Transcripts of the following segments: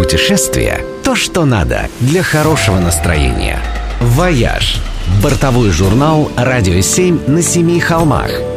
Путешествие – то, что надо для хорошего настроения. «Вояж» – бортовой журнал «Радио 7» на семи холмах –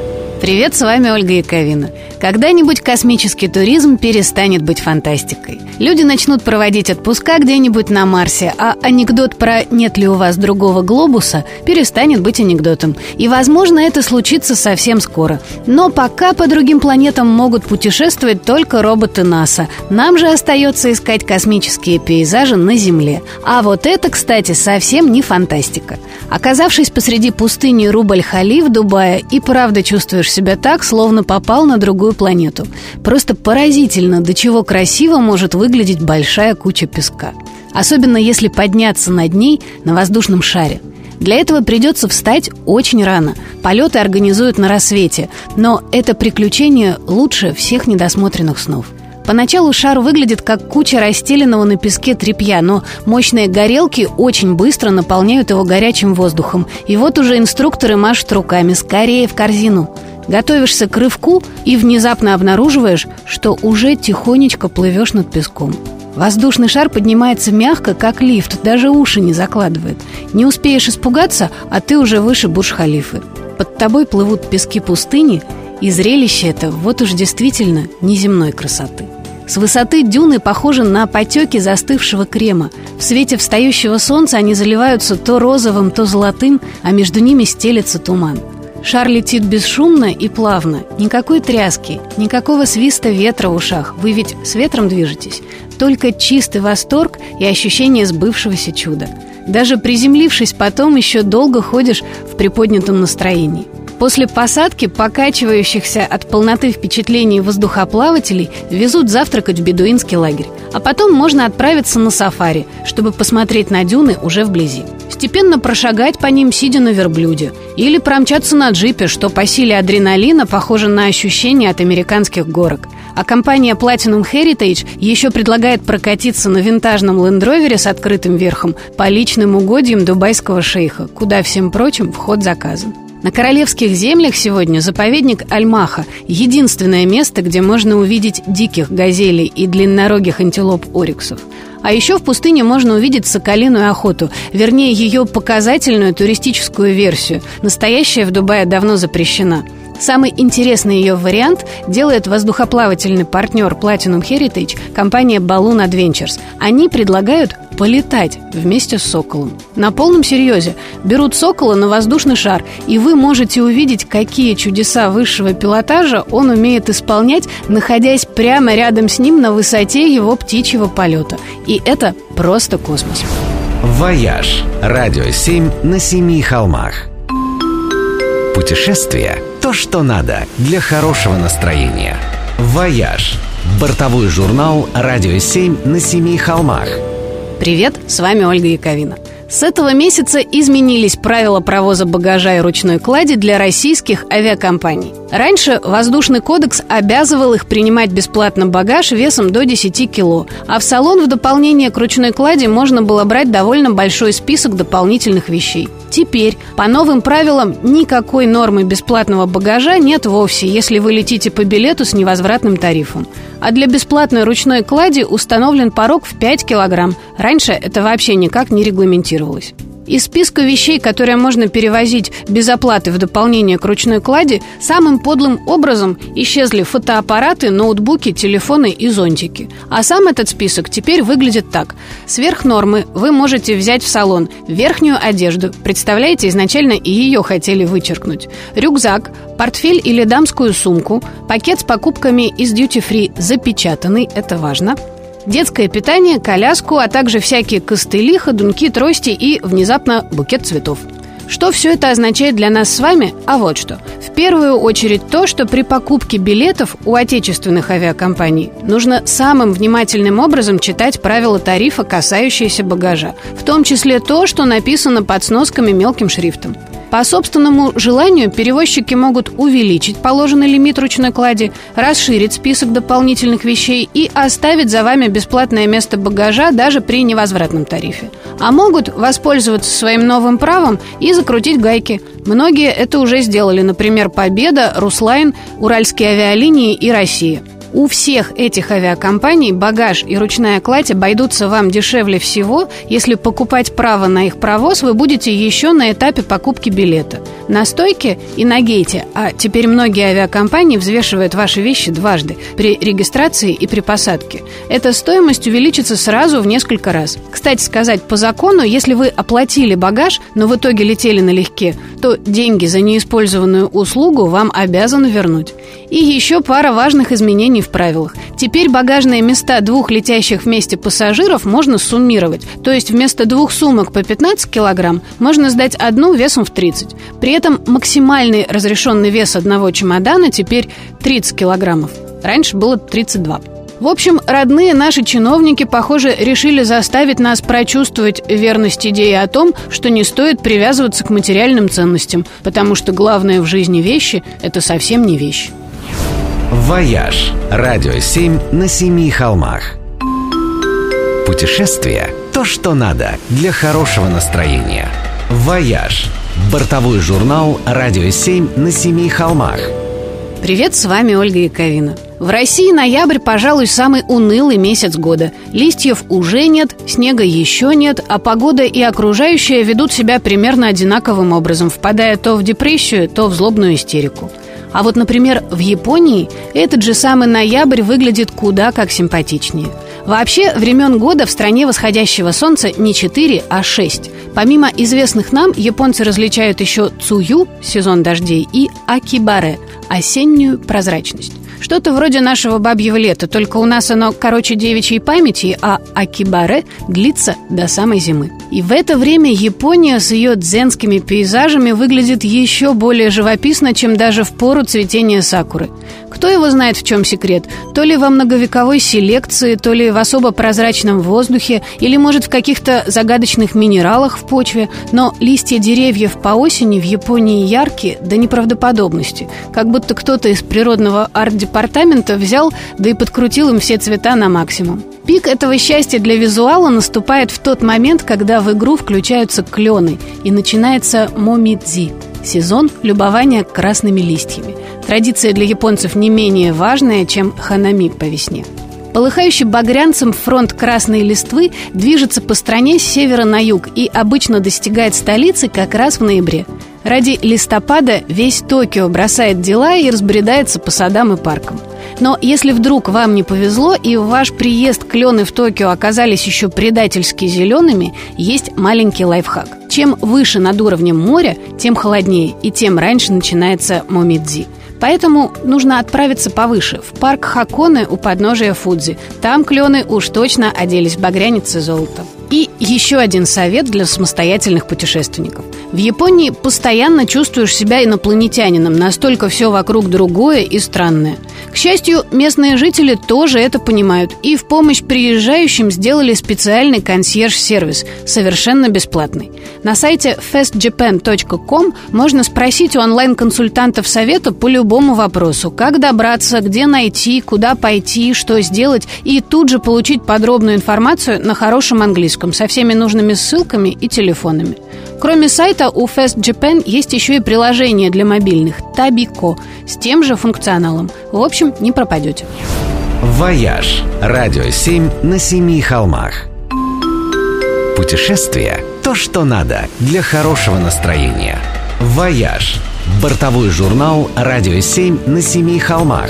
Привет, с вами Ольга Яковина. Когда-нибудь космический туризм перестанет быть фантастикой. Люди начнут проводить отпуска где-нибудь на Марсе, а анекдот про «нет ли у вас другого глобуса» перестанет быть анекдотом. И, возможно, это случится совсем скоро. Но пока по другим планетам могут путешествовать только роботы НАСА. Нам же остается искать космические пейзажи на Земле. А вот это, кстати, совсем не фантастика. Оказавшись посреди пустыни Рубль-Хали в Дубае и правда чувствуешь себя так, словно попал на другую планету. Просто поразительно, до чего красиво может выглядеть большая куча песка. Особенно если подняться над ней на воздушном шаре. Для этого придется встать очень рано. Полеты организуют на рассвете, но это приключение лучше всех недосмотренных снов. Поначалу шар выглядит как куча расстеленного на песке тряпья, но мощные горелки очень быстро наполняют его горячим воздухом. И вот уже инструкторы машут руками «Скорее в корзину!» Готовишься к рывку и внезапно обнаруживаешь, что уже тихонечко плывешь над песком. Воздушный шар поднимается мягко, как лифт, даже уши не закладывает. Не успеешь испугаться, а ты уже выше Бурж-Халифы. Под тобой плывут пески пустыни, и зрелище это вот уж действительно неземной красоты. С высоты дюны похожи на потеки застывшего крема. В свете встающего солнца они заливаются то розовым, то золотым, а между ними стелется туман – Шар летит бесшумно и плавно. Никакой тряски, никакого свиста ветра в ушах. Вы ведь с ветром движетесь. Только чистый восторг и ощущение сбывшегося чуда. Даже приземлившись потом, еще долго ходишь в приподнятом настроении. После посадки покачивающихся от полноты впечатлений воздухоплавателей везут завтракать в бедуинский лагерь. А потом можно отправиться на сафари, чтобы посмотреть на дюны уже вблизи. Степенно прошагать по ним, сидя на верблюде. Или промчаться на джипе, что по силе адреналина похоже на ощущение от американских горок. А компания Platinum Heritage еще предлагает прокатиться на винтажном лендровере с открытым верхом по личным угодьям дубайского шейха, куда всем прочим вход заказан. На королевских землях сегодня заповедник Альмаха – единственное место, где можно увидеть диких газелей и длиннорогих антилоп ориксов. А еще в пустыне можно увидеть соколиную охоту, вернее ее показательную туристическую версию. Настоящая в Дубае давно запрещена – Самый интересный ее вариант делает воздухоплавательный партнер Platinum Heritage компания Balloon Adventures. Они предлагают полетать вместе с соколом. На полном серьезе берут сокола на воздушный шар, и вы можете увидеть, какие чудеса высшего пилотажа он умеет исполнять, находясь прямо рядом с ним на высоте его птичьего полета. И это просто космос. «Вояж» – радио 7 на семи холмах. Путешествие – то, что надо для хорошего настроения. «Вояж» – бортовой журнал «Радио 7» на семи холмах. Привет, с вами Ольга Яковина. С этого месяца изменились правила провоза багажа и ручной клади для российских авиакомпаний. Раньше воздушный кодекс обязывал их принимать бесплатно багаж весом до 10 кило, а в салон в дополнение к ручной клади можно было брать довольно большой список дополнительных вещей. Теперь, по новым правилам, никакой нормы бесплатного багажа нет вовсе, если вы летите по билету с невозвратным тарифом. А для бесплатной ручной клади установлен порог в 5 килограмм. Раньше это вообще никак не регламентировалось. Из списка вещей, которые можно перевозить без оплаты в дополнение к ручной клади, самым подлым образом исчезли фотоаппараты, ноутбуки, телефоны и зонтики. А сам этот список теперь выглядит так. Сверх нормы вы можете взять в салон верхнюю одежду, представляете, изначально и ее хотели вычеркнуть, рюкзак, портфель или дамскую сумку, пакет с покупками из duty-free запечатанный, это важно – детское питание, коляску, а также всякие костыли, ходунки, трости и, внезапно, букет цветов. Что все это означает для нас с вами? А вот что. В первую очередь то, что при покупке билетов у отечественных авиакомпаний нужно самым внимательным образом читать правила тарифа, касающиеся багажа. В том числе то, что написано под сносками мелким шрифтом. По собственному желанию перевозчики могут увеличить положенный лимит ручной клади, расширить список дополнительных вещей и оставить за вами бесплатное место багажа даже при невозвратном тарифе. А могут воспользоваться своим новым правом и закрутить гайки. Многие это уже сделали, например, Победа, Руслайн, Уральские авиалинии и Россия. У всех этих авиакомпаний багаж и ручная кладь обойдутся вам дешевле всего, если покупать право на их провоз вы будете еще на этапе покупки билета. На стойке и на гейте, а теперь многие авиакомпании взвешивают ваши вещи дважды при регистрации и при посадке. Эта стоимость увеличится сразу в несколько раз. Кстати сказать, по закону, если вы оплатили багаж, но в итоге летели налегке, то деньги за неиспользованную услугу вам обязаны вернуть. И еще пара важных изменений в правилах. Теперь багажные места двух летящих вместе пассажиров можно суммировать. То есть вместо двух сумок по 15 килограмм можно сдать одну весом в 30. При этом максимальный разрешенный вес одного чемодана теперь 30 килограммов. Раньше было 32. В общем, родные наши чиновники, похоже, решили заставить нас прочувствовать верность идеи о том, что не стоит привязываться к материальным ценностям, потому что главное в жизни вещи – это совсем не вещь. «Вояж» – радио 7 на семи холмах. Путешествие – то, что надо для хорошего настроения. «Вояж» – бортовой журнал «Радио 7 на семи холмах». Привет, с вами Ольга Яковина. В России ноябрь, пожалуй, самый унылый месяц года. Листьев уже нет, снега еще нет, а погода и окружающие ведут себя примерно одинаковым образом, впадая то в депрессию, то в злобную истерику. А вот, например, в Японии этот же самый ноябрь выглядит куда как симпатичнее. Вообще, времен года в стране восходящего солнца не 4, а 6. Помимо известных нам, японцы различают еще цую – сезон дождей, и акибаре – осеннюю прозрачность. Что-то вроде нашего бабьего лета, только у нас оно короче девичьей памяти, а акибаре длится до самой зимы. И в это время Япония с ее дзенскими пейзажами выглядит еще более живописно, чем даже в пору цветения сакуры. Кто его знает, в чем секрет? То ли во многовековой селекции, то ли в особо прозрачном воздухе, или, может, в каких-то загадочных минералах в почве. Но листья деревьев по осени в Японии яркие до неправдоподобности. Как будто кто-то из природного арт-департамента взял, да и подкрутил им все цвета на максимум. Пик этого счастья для визуала наступает в тот момент, когда в игру включаются клены и начинается момидзи – сезон любования красными листьями. Традиция для японцев не менее важная, чем ханами по весне. Полыхающий багрянцем фронт красной листвы движется по стране с севера на юг и обычно достигает столицы как раз в ноябре. Ради листопада весь Токио бросает дела и разбредается по садам и паркам – но если вдруг вам не повезло и ваш приезд клены в Токио оказались еще предательски зелеными, есть маленький лайфхак. Чем выше над уровнем моря, тем холоднее и тем раньше начинается момидзи. Поэтому нужно отправиться повыше, в парк Хаконы у подножия Фудзи. Там клены уж точно оделись в и золото. И еще один совет для самостоятельных путешественников. В Японии постоянно чувствуешь себя инопланетянином, настолько все вокруг другое и странное. К счастью, местные жители тоже это понимают и в помощь приезжающим сделали специальный консьерж-сервис, совершенно бесплатный. На сайте festjapan.com можно спросить у онлайн-консультантов совета по любому вопросу, как добраться, где найти, куда пойти, что сделать, и тут же получить подробную информацию на хорошем английском русском со всеми нужными ссылками и телефонами. Кроме сайта, у Fast Japan есть еще и приложение для мобильных Tabiko с тем же функционалом. В общем, не пропадете. «Вояж» – радио 7 на семи холмах. Путешествие – то, что надо для хорошего настроения. «Вояж» – бортовой журнал «Радио 7 на семи холмах».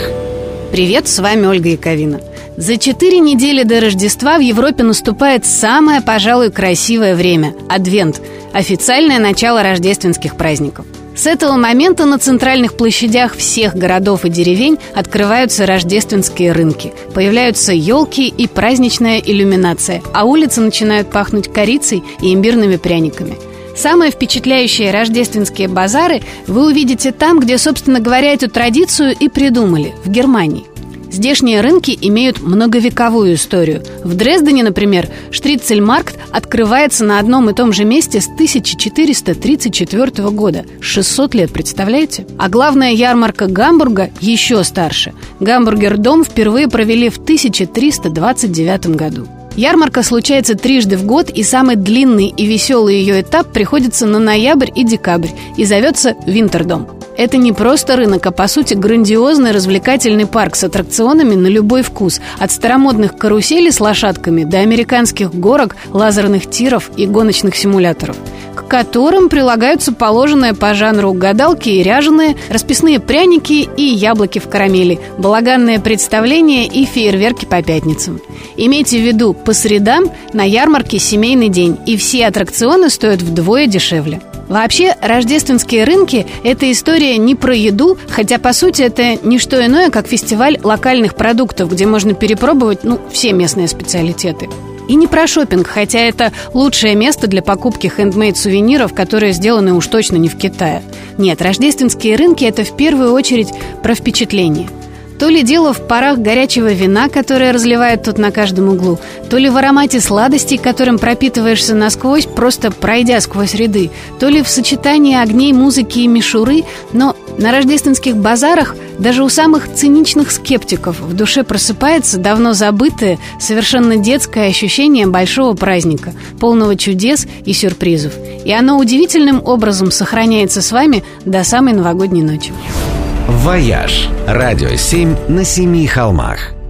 Привет, с вами Ольга Яковина – за четыре недели до Рождества в Европе наступает самое, пожалуй, красивое время – Адвент – официальное начало рождественских праздников. С этого момента на центральных площадях всех городов и деревень открываются рождественские рынки. Появляются елки и праздничная иллюминация, а улицы начинают пахнуть корицей и имбирными пряниками. Самые впечатляющие рождественские базары вы увидите там, где, собственно говоря, эту традицию и придумали – в Германии. Здешние рынки имеют многовековую историю. В Дрездене, например, Штрицельмаркт открывается на одном и том же месте с 1434 года. 600 лет, представляете? А главная ярмарка Гамбурга еще старше. Гамбургер-дом впервые провели в 1329 году. Ярмарка случается трижды в год, и самый длинный и веселый ее этап приходится на ноябрь и декабрь и зовется Винтердом. Это не просто рынок, а по сути грандиозный развлекательный парк с аттракционами на любой вкус. От старомодных каруселей с лошадками до американских горок, лазерных тиров и гоночных симуляторов к которым прилагаются положенные по жанру гадалки и ряженые, расписные пряники и яблоки в карамели, балаганные представления и фейерверки по пятницам. Имейте в виду, по средам на ярмарке семейный день, и все аттракционы стоят вдвое дешевле. Вообще, рождественские рынки – это история не про еду, хотя, по сути, это не что иное, как фестиваль локальных продуктов, где можно перепробовать, ну, все местные специалитеты. И не про шопинг, хотя это лучшее место для покупки хендмейд-сувениров, которые сделаны уж точно не в Китае. Нет, рождественские рынки – это в первую очередь про впечатление – то ли дело в парах горячего вина, которое разливают тут на каждом углу, то ли в аромате сладостей, которым пропитываешься насквозь, просто пройдя сквозь ряды, то ли в сочетании огней, музыки и мишуры, но на рождественских базарах даже у самых циничных скептиков в душе просыпается давно забытое, совершенно детское ощущение большого праздника, полного чудес и сюрпризов. И оно удивительным образом сохраняется с вами до самой новогодней ночи. «Вояж» – радио 7 на семи холмах –